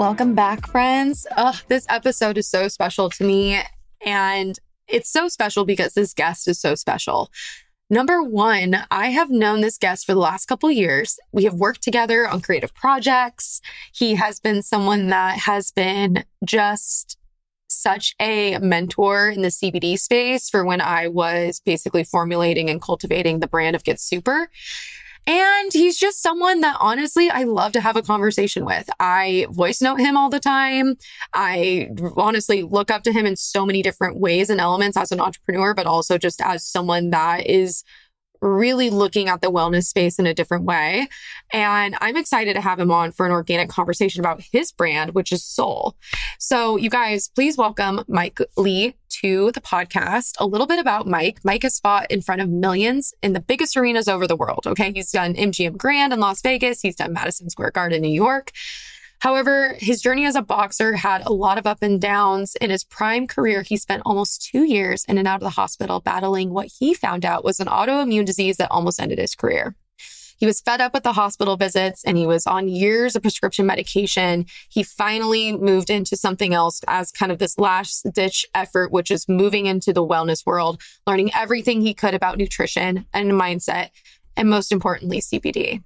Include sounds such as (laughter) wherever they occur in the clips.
Welcome back, friends. Oh, this episode is so special to me. And it's so special because this guest is so special. Number one, I have known this guest for the last couple years. We have worked together on creative projects. He has been someone that has been just such a mentor in the CBD space for when I was basically formulating and cultivating the brand of Get Supr. And he's just someone that honestly I love to have a conversation with. I voice note him all the time. I honestly look up to him in so many different ways and elements as an entrepreneur, but also just as someone that is really looking at the wellness space in a different way. And I'm excited to have him on for an organic conversation about his brand, which is Soul. So, you guys, please welcome Mike Lee to the podcast. A little bit about Mike. Mike has fought in front of millions in the biggest arenas over the world. Okay. He's done MGM Grand in Las Vegas, he's done Madison Square Garden, in New York. However, his journey as a boxer had a lot of up and downs. In his prime career, he spent almost two years in and out of the hospital battling what he found out was an autoimmune disease that almost ended his career. He was fed up with the hospital visits and he was on years of prescription medication. He finally moved into something else as kind of this last ditch effort, which is moving into the wellness world, learning everything he could about nutrition and mindset, and most importantly, CBD.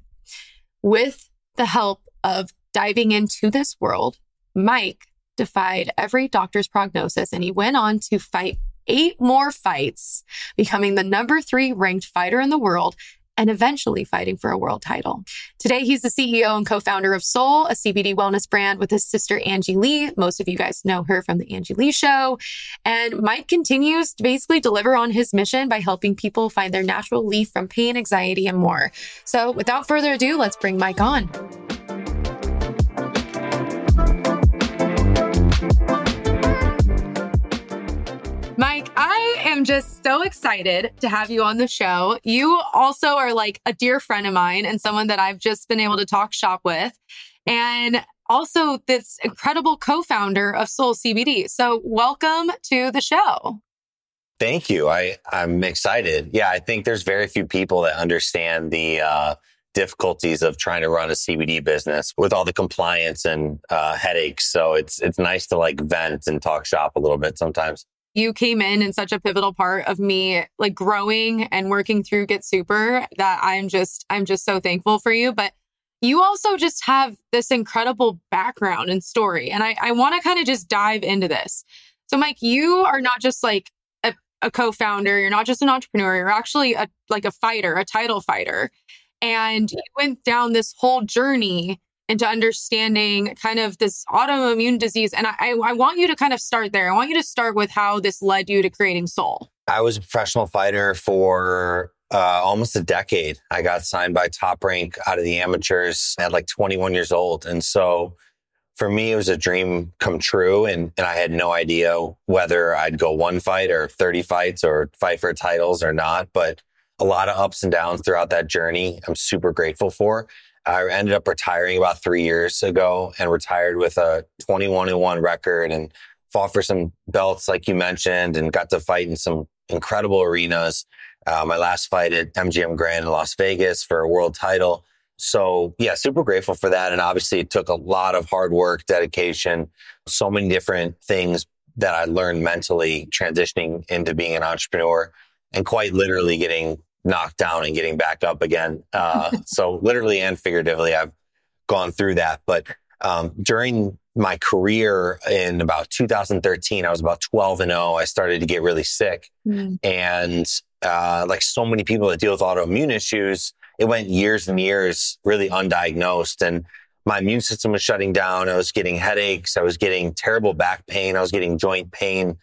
With the help of diving into this world, Mike defied every doctor's prognosis and he went on to fight eight more fights, becoming the number three ranked fighter in the world and eventually fighting for a world title. Today, he's the CEO and co-founder of Soul, a CBD wellness brand with his sister, Angie Lee. Most of you guys know her from the Angie Lee show. And Mike continues to basically deliver on his mission by helping people find their natural relief from pain, anxiety, and more. So without further ado, let's bring Mike on. Am just so excited to have you on the show. You also are like a dear friend of mine and someone that I've just been able to talk shop with. And also this incredible co-founder of Soul CBD. So welcome to the show. Thank you. I, I'm excited. Yeah, I think there's very few people that understand the uh, difficulties of trying to run a CBD business with all the compliance and uh, headaches. So it's it's nice to like vent and talk shop a little bit sometimes you came in in such a pivotal part of me like growing and working through Get Supr that I'm just I'm just so thankful for you. But you also just have this incredible background and story. And I, I want to kind of just dive into this. So Mike, you are not just like a, a co-founder, you're not just an entrepreneur, you're actually a like a fighter, a title fighter. And you went down this whole journey into understanding kind of this autoimmune disease. And I, I, want you to kind of start there. I want you to start with how this led you to creating Soul. I was a professional fighter for uh, almost a decade. I got signed by Top Rank out of the amateurs at like 21 years old. And so for me, it was a dream come true. And, and I had no idea whether I'd go one fight or 30 fights or fight for titles or not. But a lot of ups and downs throughout that journey. I'm super grateful for. I ended up retiring about three years ago and retired with a 21 and 1 record and fought for some belts, like you mentioned, and got to fight in some incredible arenas. Uh, my last fight at MGM Grand in Las Vegas for a world title. So, yeah, super grateful for that. And obviously, it took a lot of hard work, dedication, so many different things that I learned mentally transitioning into being an entrepreneur and quite literally getting knocked down and getting back up again. Uh, (laughs) so literally and figuratively, I've gone through that. But um, during my career in about 2013, I was about 12 and 0. I started to get really sick. Mm. And uh, like so many people that deal with autoimmune issues, it went years and years really undiagnosed. And my immune system was shutting down. I was getting headaches. I was getting terrible back pain. I was getting joint pain,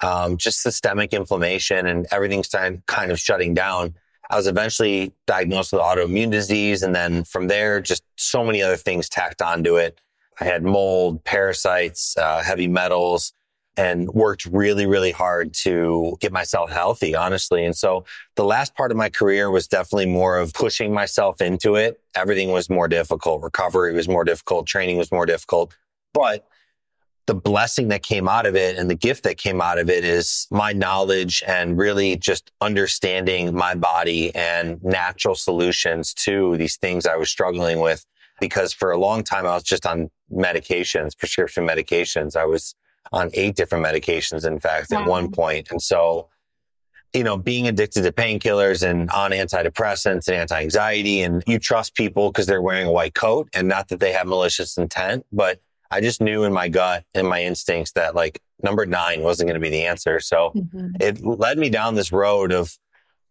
um, just systemic inflammation and everything's kind of shutting down. I was eventually diagnosed with autoimmune disease. And then from there, just so many other things tacked onto it. I had mold, parasites, uh, heavy metals, and worked really, really hard to get myself healthy, honestly. And so the last part of my career was definitely more of pushing myself into it. Everything was more difficult. Recovery was more difficult. Training was more difficult. But the blessing that came out of it and the gift that came out of it is my knowledge and really just understanding my body and natural solutions to these things I was struggling with. Because for a long time, I was just on medications, prescription medications. I was on eight different medications, in fact, wow. at one point. And so, you know, being addicted to painkillers and on antidepressants and anti anxiety, and you trust people because they're wearing a white coat and not that they have malicious intent, but I just knew in my gut and my instincts that like number nine wasn't going to be the answer. So mm-hmm. it led me down this road of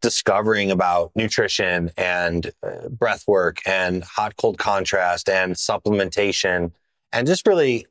discovering about nutrition and uh, breath work and hot cold contrast and supplementation and just really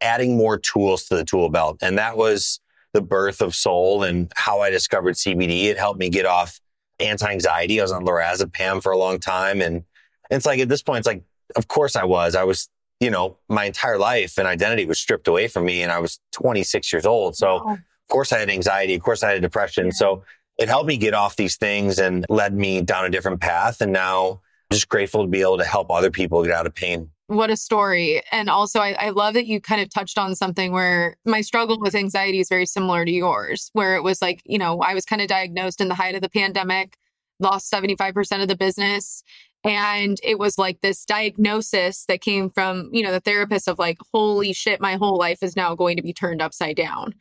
adding more tools to the tool belt. And that was the birth of Soul and how I discovered CBD. It helped me get off anti anxiety. I was on lorazepam for a long time. And it's like at this point, it's like, of course I was. I was you know, my entire life and identity was stripped away from me and I was 26 years old. So wow. of course I had anxiety. Of course I had depression. Yeah. So it helped me get off these things and led me down a different path. And now I'm just grateful to be able to help other people get out of pain. What a story. And also, I, I, love that you kind of touched on something where my struggle with anxiety is very similar to yours, where it was like, you know, I was kind of diagnosed in the height of the pandemic, lost 75% of the business. And it was like this diagnosis that came from, you know, the therapist of like, holy shit, my whole life is now going to be turned upside down.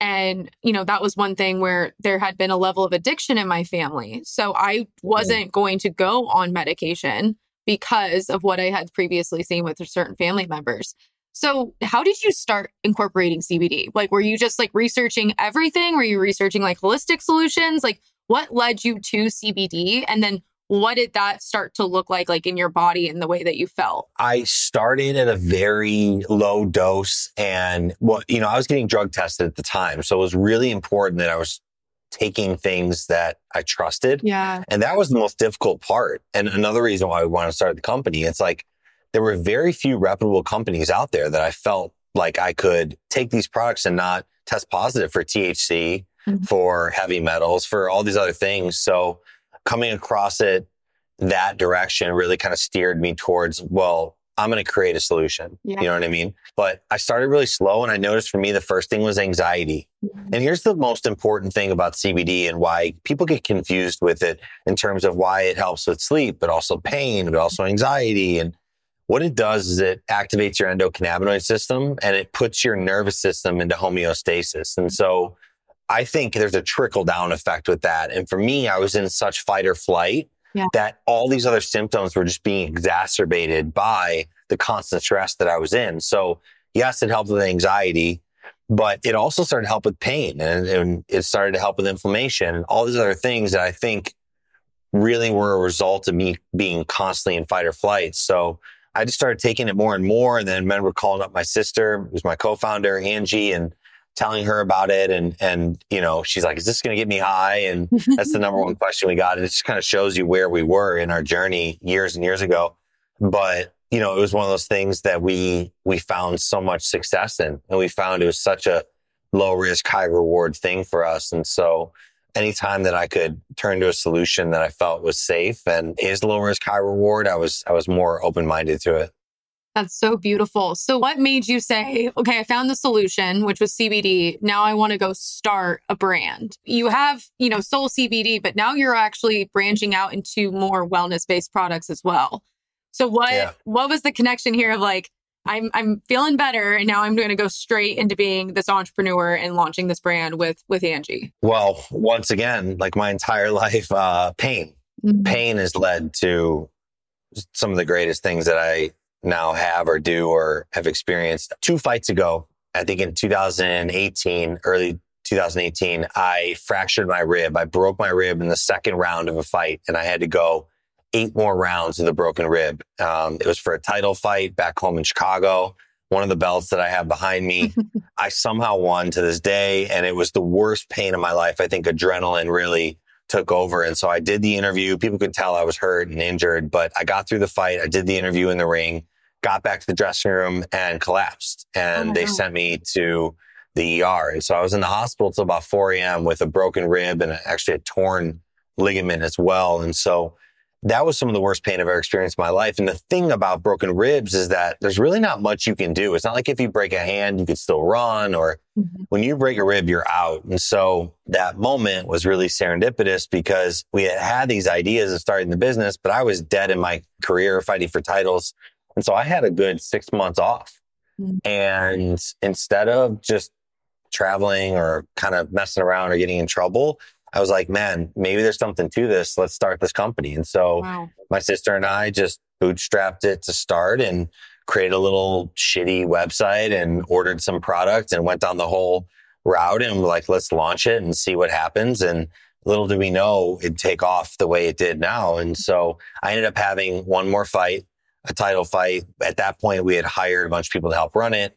And, you know, that was one thing where there had been a level of addiction in my family. So I wasn't going to go on medication because of what I had previously seen with certain family members. So, how did you start incorporating CBD? Like, were you just like researching everything? Were you researching like holistic solutions? Like, what led you to CBD? And then what did that start to look like like in your body and the way that you felt? I started at a very low dose and what you know i was getting drug tested at the time so it was really important that i was taking things that i trusted. Yeah. And that was the most difficult part and another reason why we wanted to start the company it's like there were very few reputable companies out there that i felt like i could take these products and not test positive for thc mm-hmm. for heavy metals for all these other things so coming across it that direction really kind of steered me towards, well, I'm going to create a solution. Yeah. You know what I mean? But I started really slow and I noticed for me, the first thing was anxiety. Mm-hmm. And here's the most important thing about CBD and why people get confused with it in terms of why it helps with sleep, but also pain, but also anxiety. And what it does is it activates your endocannabinoid system and it puts your nervous system into homeostasis. And so I think there's a trickle down effect with that. And for me, I was in such fight or flight yeah. that all these other symptoms were just being exacerbated by the constant stress that I was in. So yes, it helped with anxiety, but it also started to help with pain and, and it started to help with inflammation and all these other things that I think really were a result of me being constantly in fight or flight. So I just started taking it more and more. And then I remember calling up my sister, who's my co-founder, Angie, and telling her about it and and you know she's like is this going to get me high? And (laughs) that's the number one question we got. And it just kind of shows you where we were in our journey years and years ago. But you know it was one of those things that we we found so much success in and we found it was such a low risk high reward thing for us. And so anytime that I could turn to a solution that I felt was safe and is low risk high reward I was I was more open minded to it that's so beautiful. So, what made you say, okay, I found the solution, which was CBD. Now I want to go start a brand? You have, you know, Soul CBD, but now you're actually branching out into more wellness based products as well. So, what yeah. what was the connection here of like, I'm I'm feeling better, and now I'm going to go straight into being this entrepreneur and launching this brand with with Angie. Well, once again, like my entire (laughs) life, uh, pain, mm-hmm. pain has led to some of the greatest things that I now have or do or have experienced. Two fights ago, I think in 2018, early 2018, I fractured my rib. I broke my rib in the second round of a fight and I had to go eight more rounds with a broken rib. Um, it was for a title fight back home in Chicago. One of the belts that I have behind me, (laughs) I somehow won to this day. And it was the worst pain of my life. I think adrenaline really took over. And so I did the interview. People could tell I was hurt and injured, but I got through the fight. I did the interview in the ring, got back to the dressing room and collapsed. And oh they God. sent me to the ER. And so I was in the hospital till about 4 a.m. with a broken rib and actually a torn ligament as well. And so that was some of the worst pain I've ever experienced in my life. And the thing about broken ribs is that there's really not much you can do. It's not like if you break a hand, you could still run or mm-hmm. when you break a rib, you're out. And so that moment was really serendipitous because we had had these ideas of starting the business, but I was dead in my career fighting for titles. And so I had a good six months off. Mm-hmm. And instead of just traveling or kind of messing around or getting in trouble, I was like, man, maybe there's something to this. Let's start this company. And so wow. my sister and I just bootstrapped it to start and create a little shitty website and ordered some product and went down the whole route and like, let's launch it and see what happens. And little did we know it'd take off the way it did now. And so I ended up having one more fight, a title fight. At that point, we had hired a bunch of people to help run it.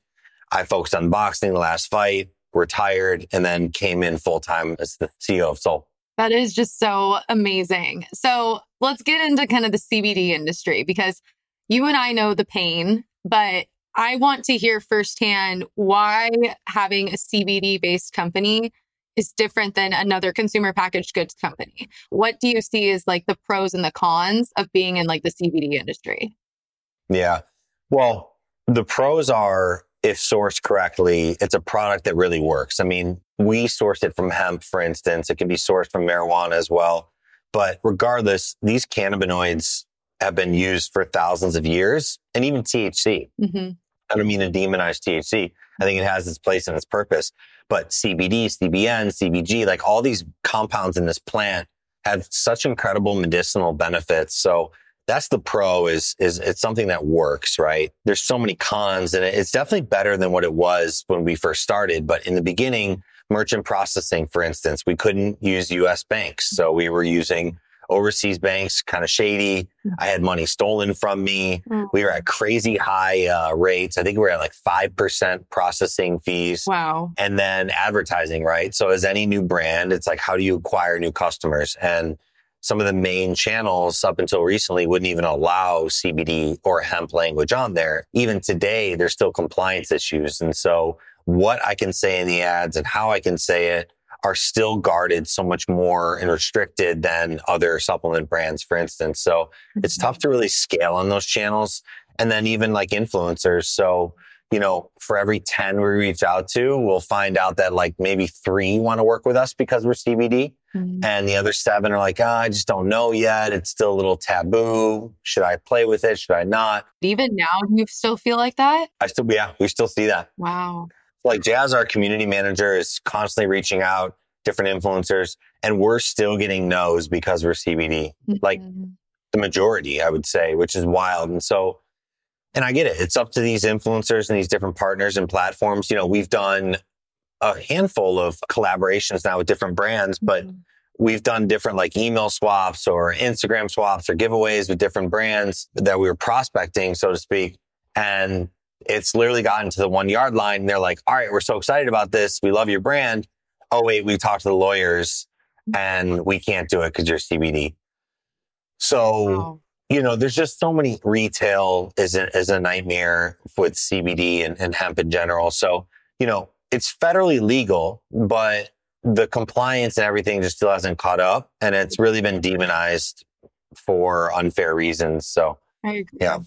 I focused on boxing the last fight retired, and then came in full time as the CEO of Soul. That is just so amazing. So let's get into kind of the CBD industry because you and I know the pain, but I want to hear firsthand why having a CBD based company is different than another consumer packaged goods company. What do you see as like the pros and the cons of being in like the CBD industry? Yeah. Well, the pros are if sourced correctly, it's a product that really works. I mean, we sourced it from hemp, for instance. It can be sourced from marijuana as well. But regardless, these cannabinoids have been used for thousands of years and even THC. Mm-hmm. I don't mean to demonize THC. I think it has its place and its purpose. But CBD, CBN, CBG, like all these compounds in this plant have such incredible medicinal benefits. So that's the pro is is it's something that works right? There's so many cons and it's definitely better than what it was when we first started. But in the beginning merchant processing for instance we couldn't use us banks. So we were using overseas banks kind of shady. Mm. i had money stolen from me. Mm. we were at crazy high uh, rates. I think we were at like 5% processing fees. Wow. And then advertising right? So as any new brand it's like how do you acquire new customers? And some of the main channels up until recently wouldn't even allow CBD or hemp language on there. Even today, there's still compliance issues. And so what I can say in the ads and how I can say it are still guarded so much more and restricted than other supplement brands, for instance. So it's mm-hmm. tough to really scale on those channels. And then even like influencers. So you know, for every 10 we reach out to, we'll find out that like maybe three want to work with us because we're CBD. Mm-hmm. And the other seven are like, oh, I just don't know yet. It's still a little taboo. Should I play with it? Should I not? Even now, you still feel like that? I still, yeah, we still see that. Wow. Like Jazz, our community manager, is constantly reaching out different influencers, and we're still getting no's because we're CBD. Mm-hmm. Like the majority, I would say, which is wild. And so and I get it. It's up to these influencers and these different partners and platforms. You know, we've done a handful of collaborations now with different brands, but mm-hmm. we've done different like email swaps or Instagram swaps or giveaways with different brands that we were prospecting, so to speak. And it's literally gotten to the one yard line. They're like, all right, we're so excited about this. We love your brand. Oh, wait, we talked to the lawyers and we can't do it because you're CBD. So wow you know, there's just so many retail is a, is a nightmare with CBD and, and hemp in general. So, you know, it's federally legal, but the compliance and everything just still hasn't caught up. And it's really been demonized for unfair reasons. So, yeah.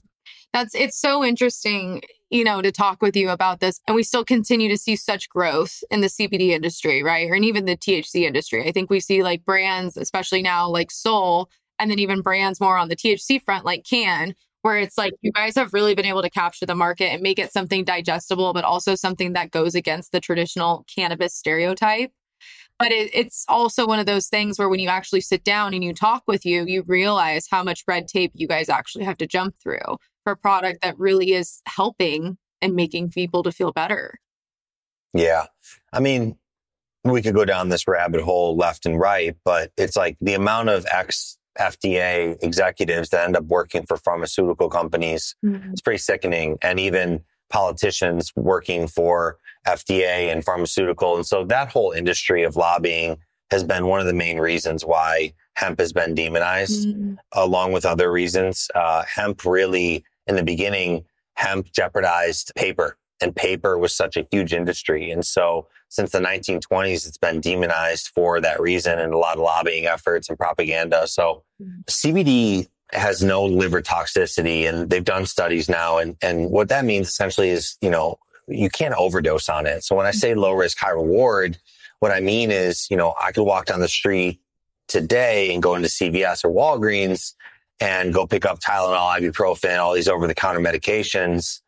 That's it's so interesting, you know, to talk with you about this. And we still continue to see such growth in the CBD industry, right? Or and even the THC industry. I think we see like brands, especially now like Soul, and then even brands more on the THC front like Cann, where it's like you guys have really been able to capture the market and make it something digestible, but also something that goes against the traditional cannabis stereotype. But it, it's also one of those things where when you actually sit down and you talk with you, you realize how much red tape you guys actually have to jump through for a product that really is helping and making people to feel better. Yeah. I mean, we could go down this rabbit hole left and right, but it's like the amount of ex FDA executives that end up working for pharmaceutical companies. Mm-hmm. It's pretty sickening. And even politicians working for FDA and pharmaceutical. And so that whole industry of lobbying has been one of the main reasons why hemp has been demonized, mm-hmm. along with other reasons. Uh, hemp really, in the beginning, hemp jeopardized paper, and paper was such a huge industry. And so, since the 1920s, it's been demonized for that reason and a lot of lobbying efforts and propaganda. So, mm-hmm. CBD has no liver toxicity, and they've done studies now. And, and what that means essentially is, you know, you can't overdose on it. So, when I say low risk, high reward, what I mean is, you know, I could walk down the street today and go into CVS or Walgreens and go pick up Tylenol, ibuprofen, all these over the counter medications,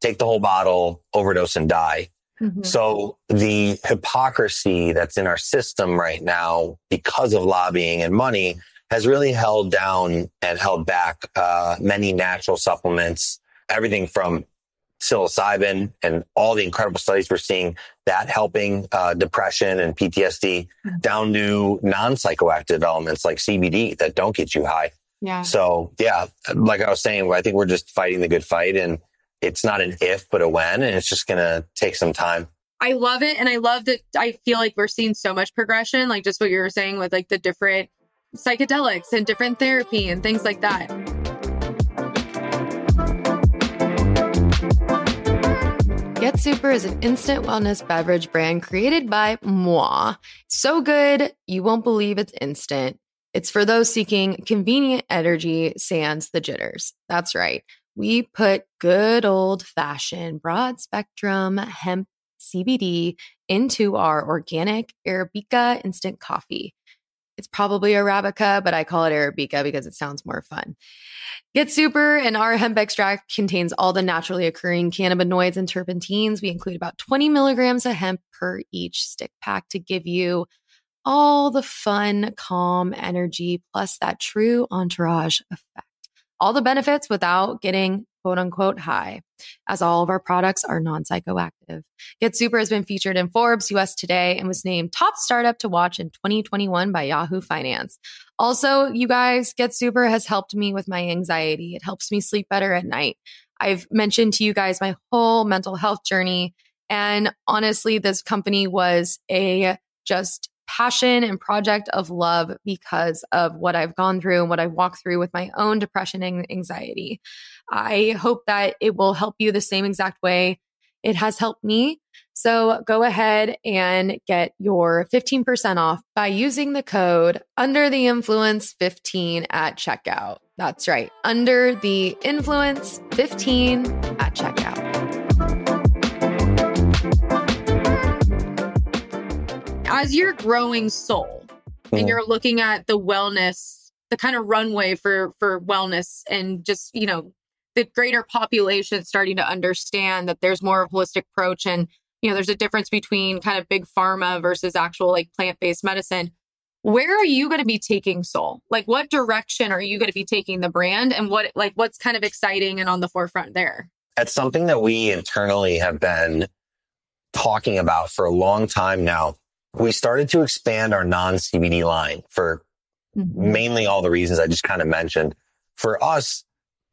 take the whole bottle, overdose and die. Mm-hmm. So the hypocrisy that's in our system right now because of lobbying and money has really held down and held back uh, many natural supplements, everything from psilocybin and all the incredible studies we're seeing that helping uh, depression and PTSD mm-hmm. down to non-psychoactive elements like CBD that don't get you high. Yeah. So yeah, like I was saying, I think we're just fighting the good fight and it's not an if, but a when, and it's just going to take some time. I love it. And I love that I feel like we're seeing so much progression, like just what you were saying with like the different psychedelics and different therapy and things like that. Get Supr is an instant wellness beverage brand created by moi. So good, you won't believe it's instant. It's for those seeking convenient energy sans the jitters. That's right. We put good old fashioned broad spectrum hemp CBD into our organic Arabica instant coffee. It's probably Arabica, but I call it Arabica because it sounds more fun. Get Supr and our hemp extract contains all the naturally occurring cannabinoids and terpenes. We include about 20 milligrams of hemp per each stick pack to give you all the fun, calm energy, plus that true entourage effect. All the benefits without getting quote unquote high, as all of our products are non psychoactive. Get Supr has been featured in Forbes, US Today, and was named top startup to watch in 2021 by Yahoo Finance. Also, you guys, Get Supr has helped me with my anxiety. It helps me sleep better at night. I've mentioned to you guys my whole mental health journey. And honestly, this company was a just passion and project of love because of what I've gone through and what I've walked through with my own depression and anxiety. I hope that it will help you the same exact way it has helped me. So go ahead and get your 15% off by using the code under the influence 15 at checkout. That's right. Under the influence 15 at checkout. As you're growing soul and mm-hmm. you're looking at the wellness, the kind of runway for for wellness and just, you know, the greater population starting to understand that there's more of a holistic approach and you know there's a difference between kind of big pharma versus actual like plant-based medicine where are you going to be taking soul like what direction are you going to be taking the brand and what like what's kind of exciting and on the forefront there? It's something that we internally have been talking about for a long time now we started to expand our non-cbd line for mm-hmm. mainly all the reasons i just kind of mentioned for us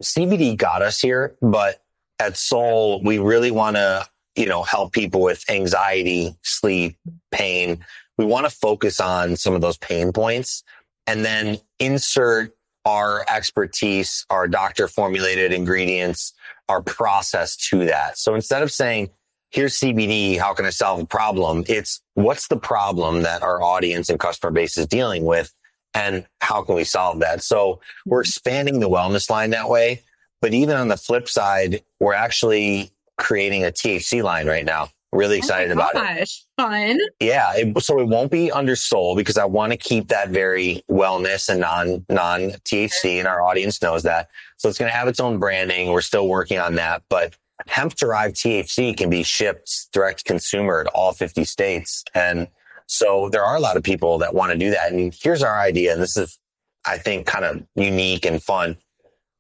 CBD got us here, but at Soul, we really want to, you know, help people with anxiety, sleep, pain. We want to focus on some of those pain points and then insert our expertise, our doctor formulated ingredients, our process to that. So instead of saying, here's CBD, how can I solve a problem? It's what's the problem that our audience and customer base is dealing with? and how can we solve that? So we're mm-hmm. expanding the wellness line that way. But even on the flip side, we're actually creating a THC line right now. Really oh excited oh about gosh, it. Fun. Yeah. It, so it won't be under soul because I want to keep that very wellness and non, non THC and our audience knows that. So it's going to have its own branding. We're still working on that, but hemp derived THC can be shipped direct to consumer to all 50 states. And so there are a lot of people that want to do that. And here's our idea. And this is, I think, kind of unique and fun.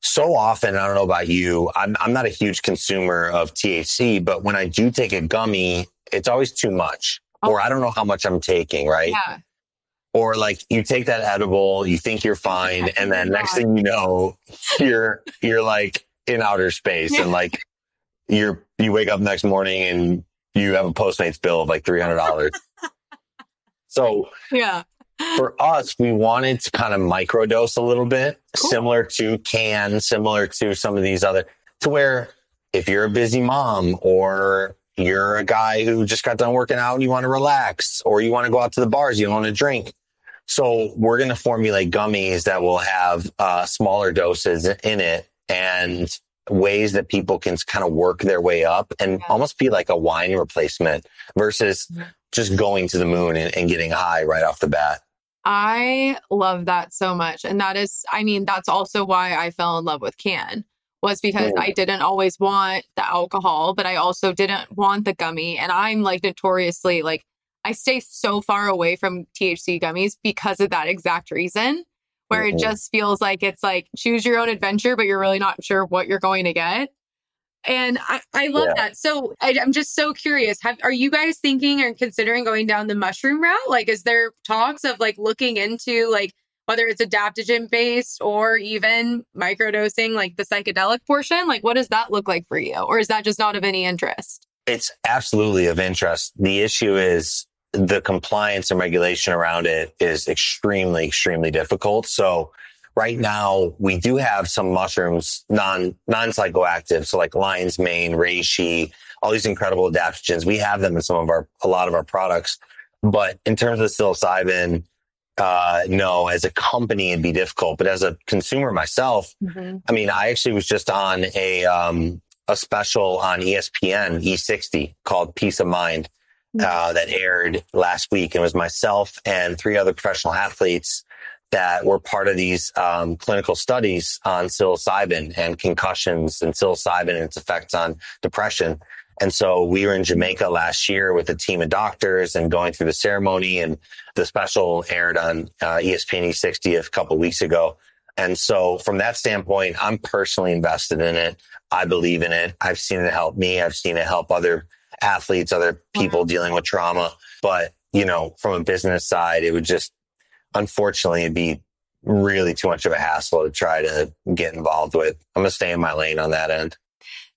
So often, I don't know about you, I'm, I'm not a huge consumer of THC, but when I do take a gummy, it's always too much, oh. or I don't know how much I'm taking, right? Yeah. Or like you take that edible, you think you're fine, and then next thing you know, (laughs) you're you're like in outer space, and (laughs) like you're you wake up next morning and you have a Postmates bill of like three hundred dollars. (laughs) So yeah. For us, we wanted to kind of microdose a little bit, Cool. similar to Cann, similar to some of these other, to where if you're a busy mom or you're a guy who just got done working out and you want to relax or you want to go out to the bars, you don't want to drink. So we're going to formulate gummies that will have uh, smaller doses in it and ways that people Cann kind of work their way up and Yeah. almost be like a wine replacement versus just going to the moon and, and getting high right off the bat. I love that so much. And that is, I mean, that's also why I fell in love with can was because Mm. I didn't always want the alcohol, but I also didn't want the gummy. And I'm like notoriously like, I stay so far away from THC gummies because of that exact reason, where Mhm. it just feels like it's like choose your own adventure, but you're really not sure what you're going to get. And I, I love Yeah. that. So I, I'm just so curious. Have are you guys thinking or considering going down the mushroom route? Like, is there talks of like looking into like whether it's adaptogen based or even microdosing, like the psychedelic portion? Like, what does that look like for you? Or is that just not of any interest? It's absolutely of interest. The issue is the compliance and regulation around it is extremely, extremely difficult. So right now we do have some mushrooms, non, non psychoactive. So like lion's mane, reishi, all these incredible adaptogens. We have them in some of our, a lot of our products. But in terms of psilocybin, uh, no, as a company, it'd be difficult. But as a consumer myself, I mean, I actually was just on a um, a special on ESPN E60 called Peace of Mind uh, that aired last week. And it was myself and three other professional athletes that were part of these um, clinical studies on psilocybin and concussions and psilocybin and its effects on depression. And so we were in Jamaica last year with a team of doctors and going through the ceremony and the special aired on uh, ESPN E60 a couple weeks ago. And so from that standpoint, I'm personally invested in it. I believe in it. I've seen it help me. I've seen it help other athletes, other people Wow. dealing with trauma. But, you know, from a business side, it would just, unfortunately, it'd be really too much of a hassle to try to get involved with. I'm going to stay in my lane on that end.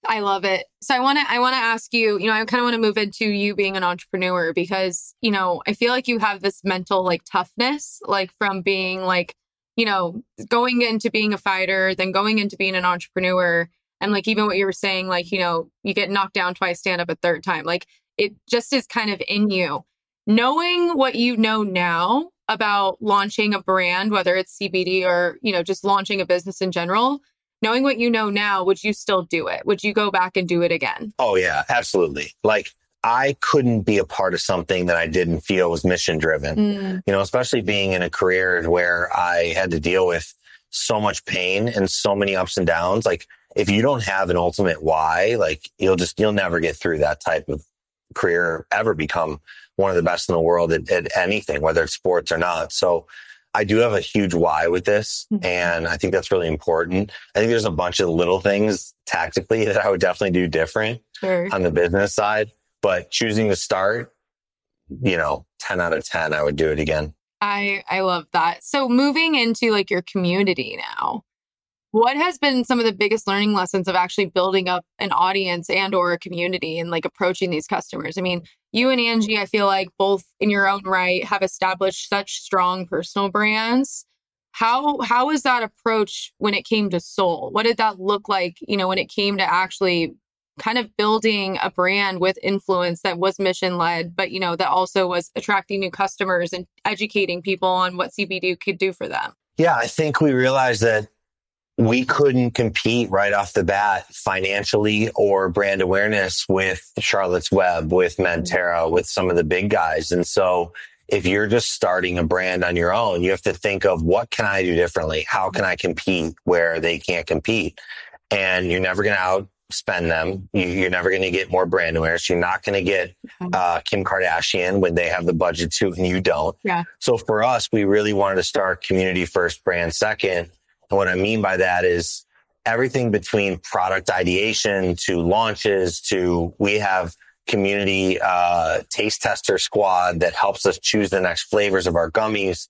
I love it. So I want to I want to ask you, you know, I kind of want to move into you being an entrepreneur because, you know, I feel like you have this mental like toughness like from being like, you know, going into being a fighter, then going into being an entrepreneur and like even what you were saying like, you know, you get knocked down twice, stand up a third time. Like it just is kind of in you. Knowing what you know now about launching a brand, whether it's CBD or, you know, just launching a business in general, knowing what you know now, would you still do it? Would you go back and do it again? Oh, yeah, absolutely. Like, I couldn't be a part of something that I didn't feel was mission driven. Mm, you know, especially being in a career where I had to deal with so much pain and so many ups and downs. Like, if you don't have an ultimate why, like, you'll just, you'll never get through that type of career, ever become one of the best in the world at, at anything, whether it's sports or not. So, I do have a huge why with this. Mhm. And I think that's really important. I think there's a bunch of little things tactically that I would definitely do different sure. on the business side, but choosing to start, you know, 10 out of 10, I would do it again. I I love that. So moving into like your community now, what has been some of the biggest learning lessons of actually building up an audience and or a community and like approaching these customers? I mean, you and Angie, I feel like both in your own right have established such strong personal brands. How how was that approach when it came to Soul? What did that look like, you know, when it came to actually kind of building a brand with influence that was mission led, but you know, that also was attracting new customers and educating people on what CBD could do for them. Yeah, I think we realized that we couldn't compete right off the bat financially or brand awareness with Charlotte's Web, with Medterra, with some of the big guys. And so if you're just starting a brand on your own, you have to think of what can I do differently? How can I compete where they can't compete? And you're never going to outspend them. You- You're never going to get more brand awareness. You're not going to get uh, Kim Kardashian when they have the budget to and you don't. Yeah. So for us, we really wanted to start community first, brand second. And what I mean by that is everything between product ideation to launches to we have community uh, taste tester squad that helps us choose the next flavors of our gummies.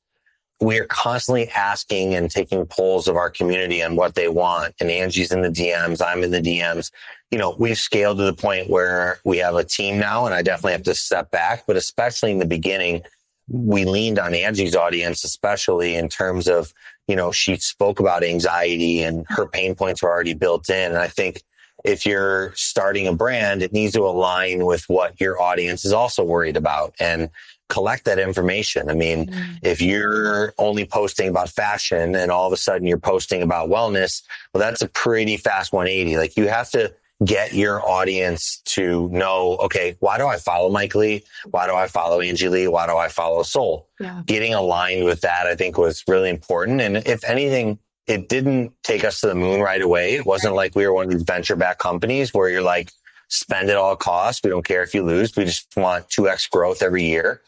We are constantly asking and taking polls of our community on what they want. And Angie's in the DMs, I'm in the DMs. You know, we've scaled to the point where we have a team now, and I definitely have to step back. But especially in the beginning, we leaned on Angie's audience, especially in terms of, you know, she spoke about anxiety and her pain points were already built in. And I think if you're starting a brand, it needs to align with what your audience is also worried about and collect that information. I mean, mm. if you're only posting about fashion and all of a sudden you're posting about wellness, well, that's a pretty fast 180. Like you have to get your audience to know, okay, why do I follow Mike Lee? Why do I follow Angie Lee? Why do I follow Soul? Yeah. Getting aligned with that, I think was really important. And if anything, it didn't take us to the moon right away. It wasn't like we were one of these venture back companies where you're like, spend at all costs. We don't care if you lose. We just want 2x growth every year.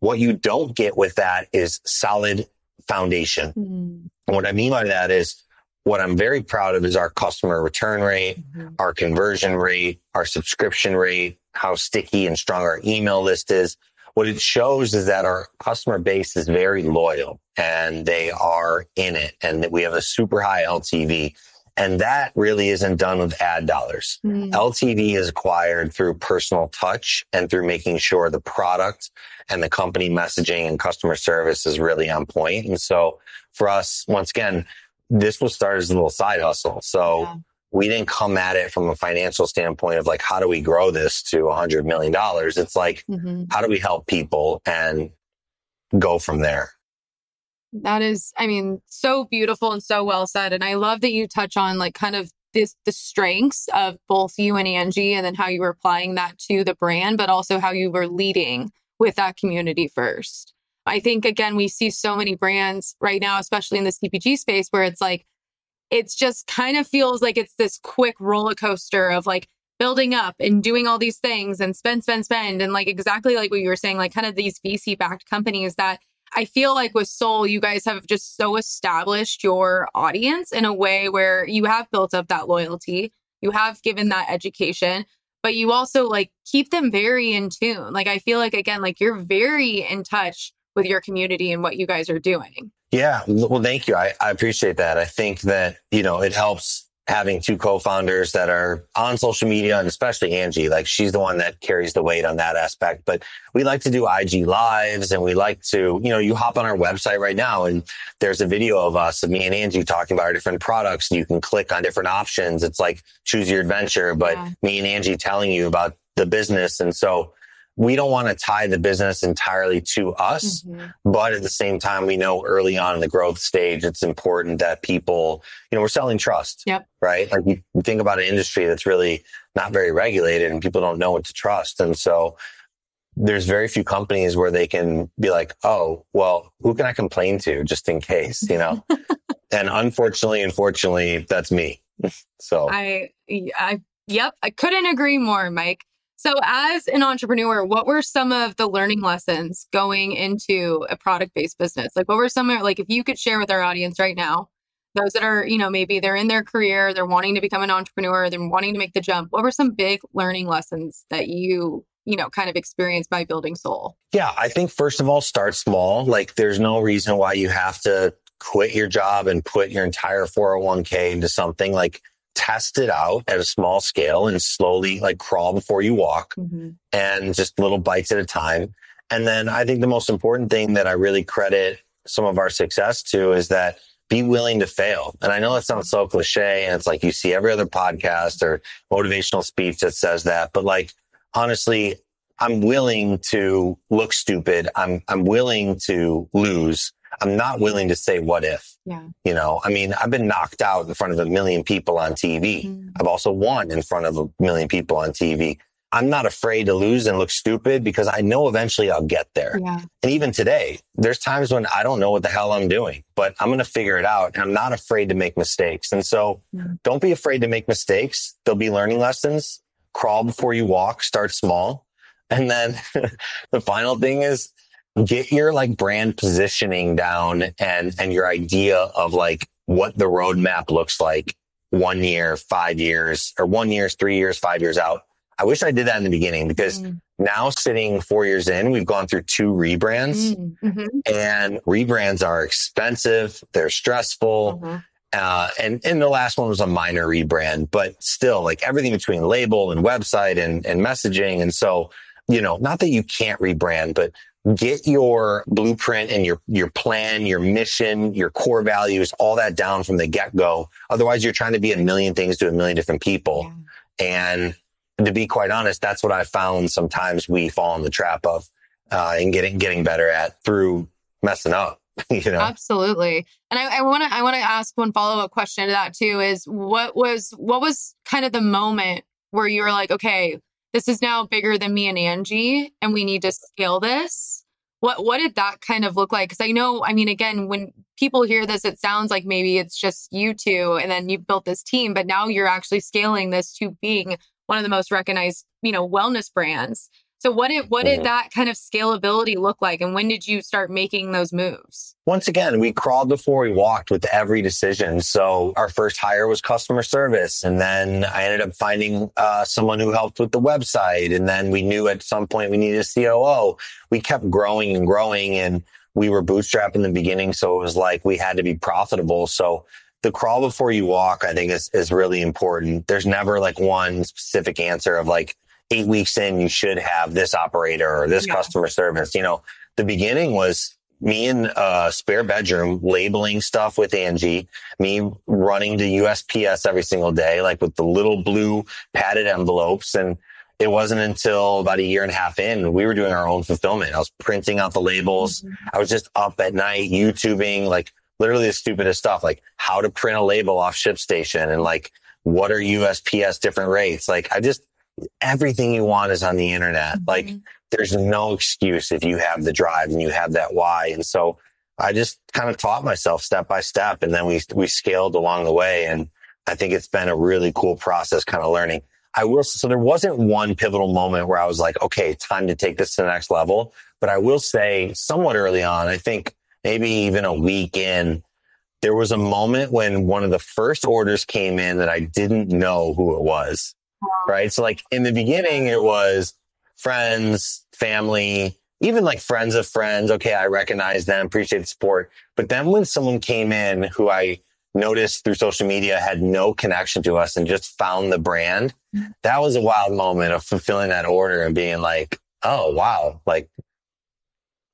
What you don't get with that is solid foundation. Mm. And what I mean by that is what I'm very proud of is our customer return rate, mm-hmm. our conversion rate, our subscription rate, how sticky and strong our email list is. What it shows is that our customer base is very loyal and they are in it and that we have a super high LTV. And that really isn't done with ad dollars. Mm. LTV is acquired through personal touch and through making sure the product and the company messaging and customer service is really on point. And so for us, once again, this was started as a little side hustle. So yeah. we didn't come at it from a financial standpoint of like, how do we grow this to a hundred million dollars? It's like, mm-hmm. how do we help people and go from there? That is, I mean, so beautiful and so well said. And I love that you touch on like kind of this, the strengths of both you and Angie and then how you were applying that to the brand, but also how you were leading with that community first. I think again, we see so many brands right now, especially in the CPG space, where it's like, it's just kind of feels like it's this quick roller coaster of like building up and doing all these things and spend, spend, spend. And like exactly like what you were saying, like kind of these VC backed companies that I feel like with Soul, you guys have just so established your audience in a way where you have built up that loyalty, you have given that education, but you also like keep them very in tune. Like I feel like again, like you're very in touch with your community and what you guys are doing. Yeah. Well, thank you. I, I appreciate that. I think that, you know, it helps having two co-founders that are on social media and especially Angie, like she's the one that carries the weight on that aspect. But we like to do IG lives and we like to, you know, you hop on our website right now and there's a video of us of me and Angie talking about our different products and you can click on different options. It's like choose your adventure, but yeah. me and Angie telling you about the business. And so we don't want to tie the business entirely to us, mm-hmm. but at the same time, we know early on in the growth stage, it's important that people, you know, we're selling trust, yep. right? Like you think about an industry that's really not very regulated and people don't know what to trust. And so there's very few companies where they can be like, oh, well, who can I complain to just in case, you know? (laughs) and unfortunately, unfortunately, that's me. so I, I, yep, I couldn't agree more, Mike. So, as an entrepreneur, what were some of the learning lessons going into a product based business? Like, what were some, like, if you could share with our audience right now, those that are, you know, maybe they're in their career, they're wanting to become an entrepreneur, they're wanting to make the jump. What were some big learning lessons that you, you know, kind of experienced by building Soul? Yeah, I think first of all, start small. Like, there's no reason why you have to quit your job and put your entire 401k into something like test it out at a small scale and slowly like crawl before you walk mm-hmm. and just little bites at a time. And then I think the most important thing that I really credit some of our success to is that be willing to fail. And I know that sounds so cliche and it's like you see every other podcast or motivational speech that says that, but like honestly, I'm willing to look stupid. I'm, I'm willing to lose. I'm not willing to say what if. Yeah. You know, I mean, I've been knocked out in front of a million people on TV. Mm. I've also won in front of a million people on TV. I'm not afraid to lose and look stupid because I know eventually I'll get there. Yeah. And even today, there's times when I don't know what the hell I'm doing, but I'm going to figure it out. And I'm not afraid to make mistakes. And so mm. don't be afraid to make mistakes. There'll be learning lessons. Crawl before you walk, start small. And then (laughs) the final thing is get your like brand positioning down and, and your idea of like what the roadmap looks like one year, five years, or one years, three years, five years out. I wish I did that in the beginning because mm. now sitting four years in, we've gone through two rebrands mm, mm-hmm. and rebrands are expensive. They're stressful. Mm-hmm. Uh, and, and the last one was a minor rebrand, but still like everything between label and website and, and messaging. And so, you know, not that you can't rebrand, but get your blueprint and your, your plan, your mission, your core values, all that down from the get go. Otherwise, you're trying to be a million things to a million different people. Yeah. And to be quite honest, that's what I found sometimes we fall in the trap of, uh, and getting, getting better at through messing up. (laughs) you know absolutely and i want to i want to ask one follow-up question to that too is what was what was kind of the moment where you were like okay this is now bigger than me and angie and we need to scale this what what did that kind of look like? Because i know i mean again when people hear this it sounds like maybe it's just you two and then you've built this team but now you're actually scaling this to being one of the most recognized you know wellness brands so what did what did mm-hmm. that kind of scalability look like and when did you start making those moves? Once again, we crawled before we walked with every decision. So our first hire was customer service and then I ended up finding uh, someone who helped with the website and then we knew at some point we needed a COO. We kept growing and growing and we were bootstrapped in the beginning so it was like we had to be profitable. So the crawl before you walk, I think is, is really important. There's never like one specific answer of like, eight weeks in, you should have this operator or this yeah. customer service. You know, the beginning was me in a spare bedroom labeling stuff with Angie, me running to USPS every single day, like with the little blue padded envelopes. And it wasn't until about a year and a half in, we were doing our own fulfillment. I was printing out the labels. Mm-hmm. I was just up at night, YouTubing, like literally the stupidest stuff, like how to print a label off ShipStation and like, what are USPS different rates? Like I just, everything you want is on the internet. Mm-hmm. Like there's no excuse if you have the drive and you have that why. And so I just kind of taught myself step by step and then we, we scaled along the way. And I think it's been a really cool process kind of learning. I will, so there wasn't one pivotal moment where I was like, okay, time to take this to the next level. But I will say somewhat early on, I think maybe even a week in, there was a moment when one of the first orders came in that I didn't know who it was right? So like in the beginning, it was friends, family, even like friends of friends. Okay. I recognize them, appreciate the support. But then when someone came in who I noticed through social media had no connection to us and just found the brand, that was a wild moment of fulfilling that order and being like, oh, wow, like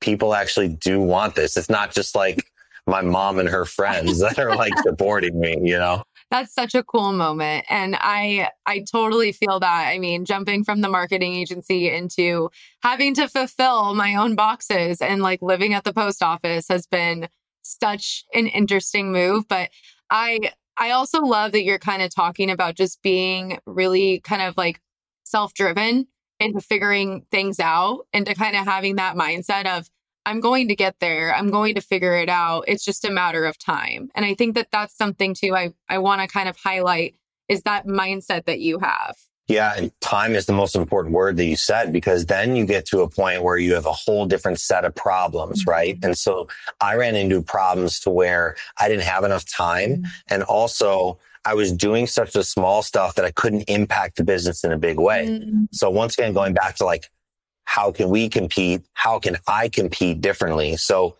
people actually do want this. It's not just like my mom and her friends (laughs) that are like supporting me, you know? That's such a cool moment and i i totally feel that. I mean jumping from the marketing agency into having to fulfill my own boxes and like living at the post office has been such an interesting move but i i also love that you're kind of talking about just being really kind of like self-driven into figuring things out and to kind of having that mindset of I'm going to get there. I'm going to figure it out. It's just a matter of time. And I think that that's something too I, I want to kind of highlight is that mindset that you have. Yeah. And time is the most important word that you said, because then you get to a point where you have a whole different set of problems, mm-hmm. right? And so I ran into problems to where I didn't have enough time. Mm-hmm. And also I was doing such a small stuff that I couldn't impact the business in a big way. Mm-hmm. So once again, going back to like how can we compete? How can I compete differently? So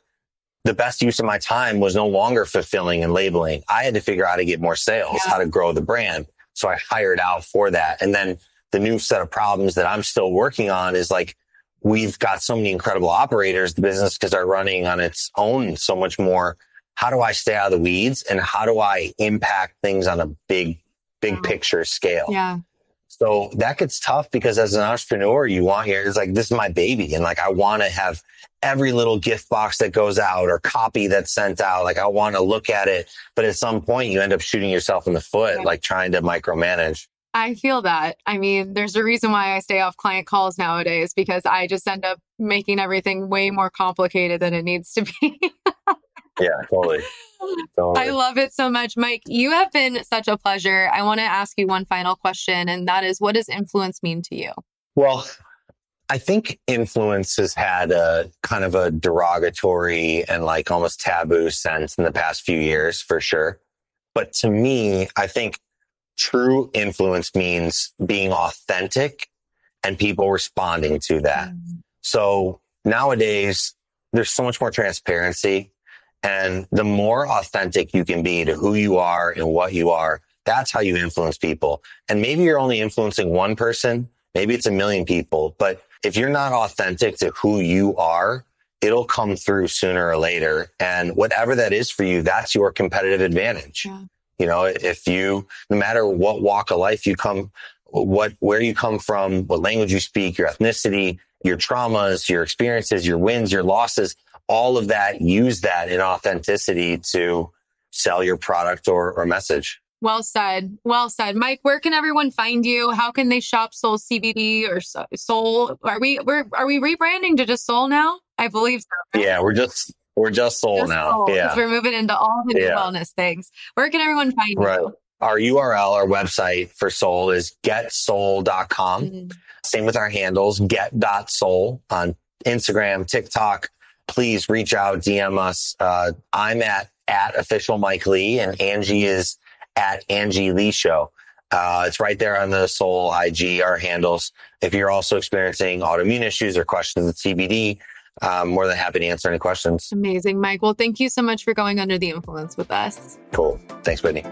the best use of my time was no longer fulfilling and labeling. I had to figure out how to get more sales, yeah. how to grow the brand. So I hired out for that. And then the new set of problems that I'm still working on is like, we've got so many incredible operators. The business because are running on its own so much more. How do I stay out of the weeds and how do I impact things on a big, big yeah. picture scale? Yeah. So that gets tough because as an entrepreneur, you want here, it's like, this is my baby. And like, I want to have every little gift box that goes out or copy that's sent out. Like, I want to look at it. But at some point, you end up shooting yourself in the foot, yeah. like trying to micromanage. I feel that. I mean, there's a reason why I stay off client calls nowadays because I just end up making everything way more complicated than it needs to be. (laughs) yeah, (laughs) totally. I love it so much. Mike, you have been such a pleasure. I want to ask you one final question, and that is what does influence mean to you? Well, I think influence has had a kind of a derogatory and like almost taboo sense in the past few years for sure. But to me, I think true influence means being authentic and people responding to that. Mm. So nowadays, there's so much more transparency and the more authentic you can be to who you are and what you are, that's how you influence people. And maybe you're only influencing one person. Maybe it's a million people, but if you're not authentic to who you are, it'll come through sooner or later. And whatever that is for you, that's your competitive advantage. Yeah. You know, if you, no matter what walk of life you come, what, where you come from, what language you speak, your ethnicity, your traumas, your experiences, your wins, your losses, all of that, use that in authenticity to sell your product or, or message. Well said. Well said. Mike, where can everyone find you? How can they shop Soul CBD or Soul? Are we we're are we rebranding to just Soul now? I believe so. Yeah, we're just we're just Soul just now. Soul, yeah. We're moving into all the yeah. wellness things. Where can everyone find right. you? Our URL, our website for Soul is getsoul.com. Mm-hmm. Same with our handles, get.soul on Instagram, TikTok. Please reach out, DM us. Uh, I'm at at official Mike Lee and Angie is at Angie Lee Show. Uh, it's right there on the Soul IG, our handles. If you're also experiencing autoimmune issues or questions with CBD, I'm more than happy to answer any questions. Amazing, Mike. Well, thank you so much for going under the influence with us. Cool. Thanks, Whitney.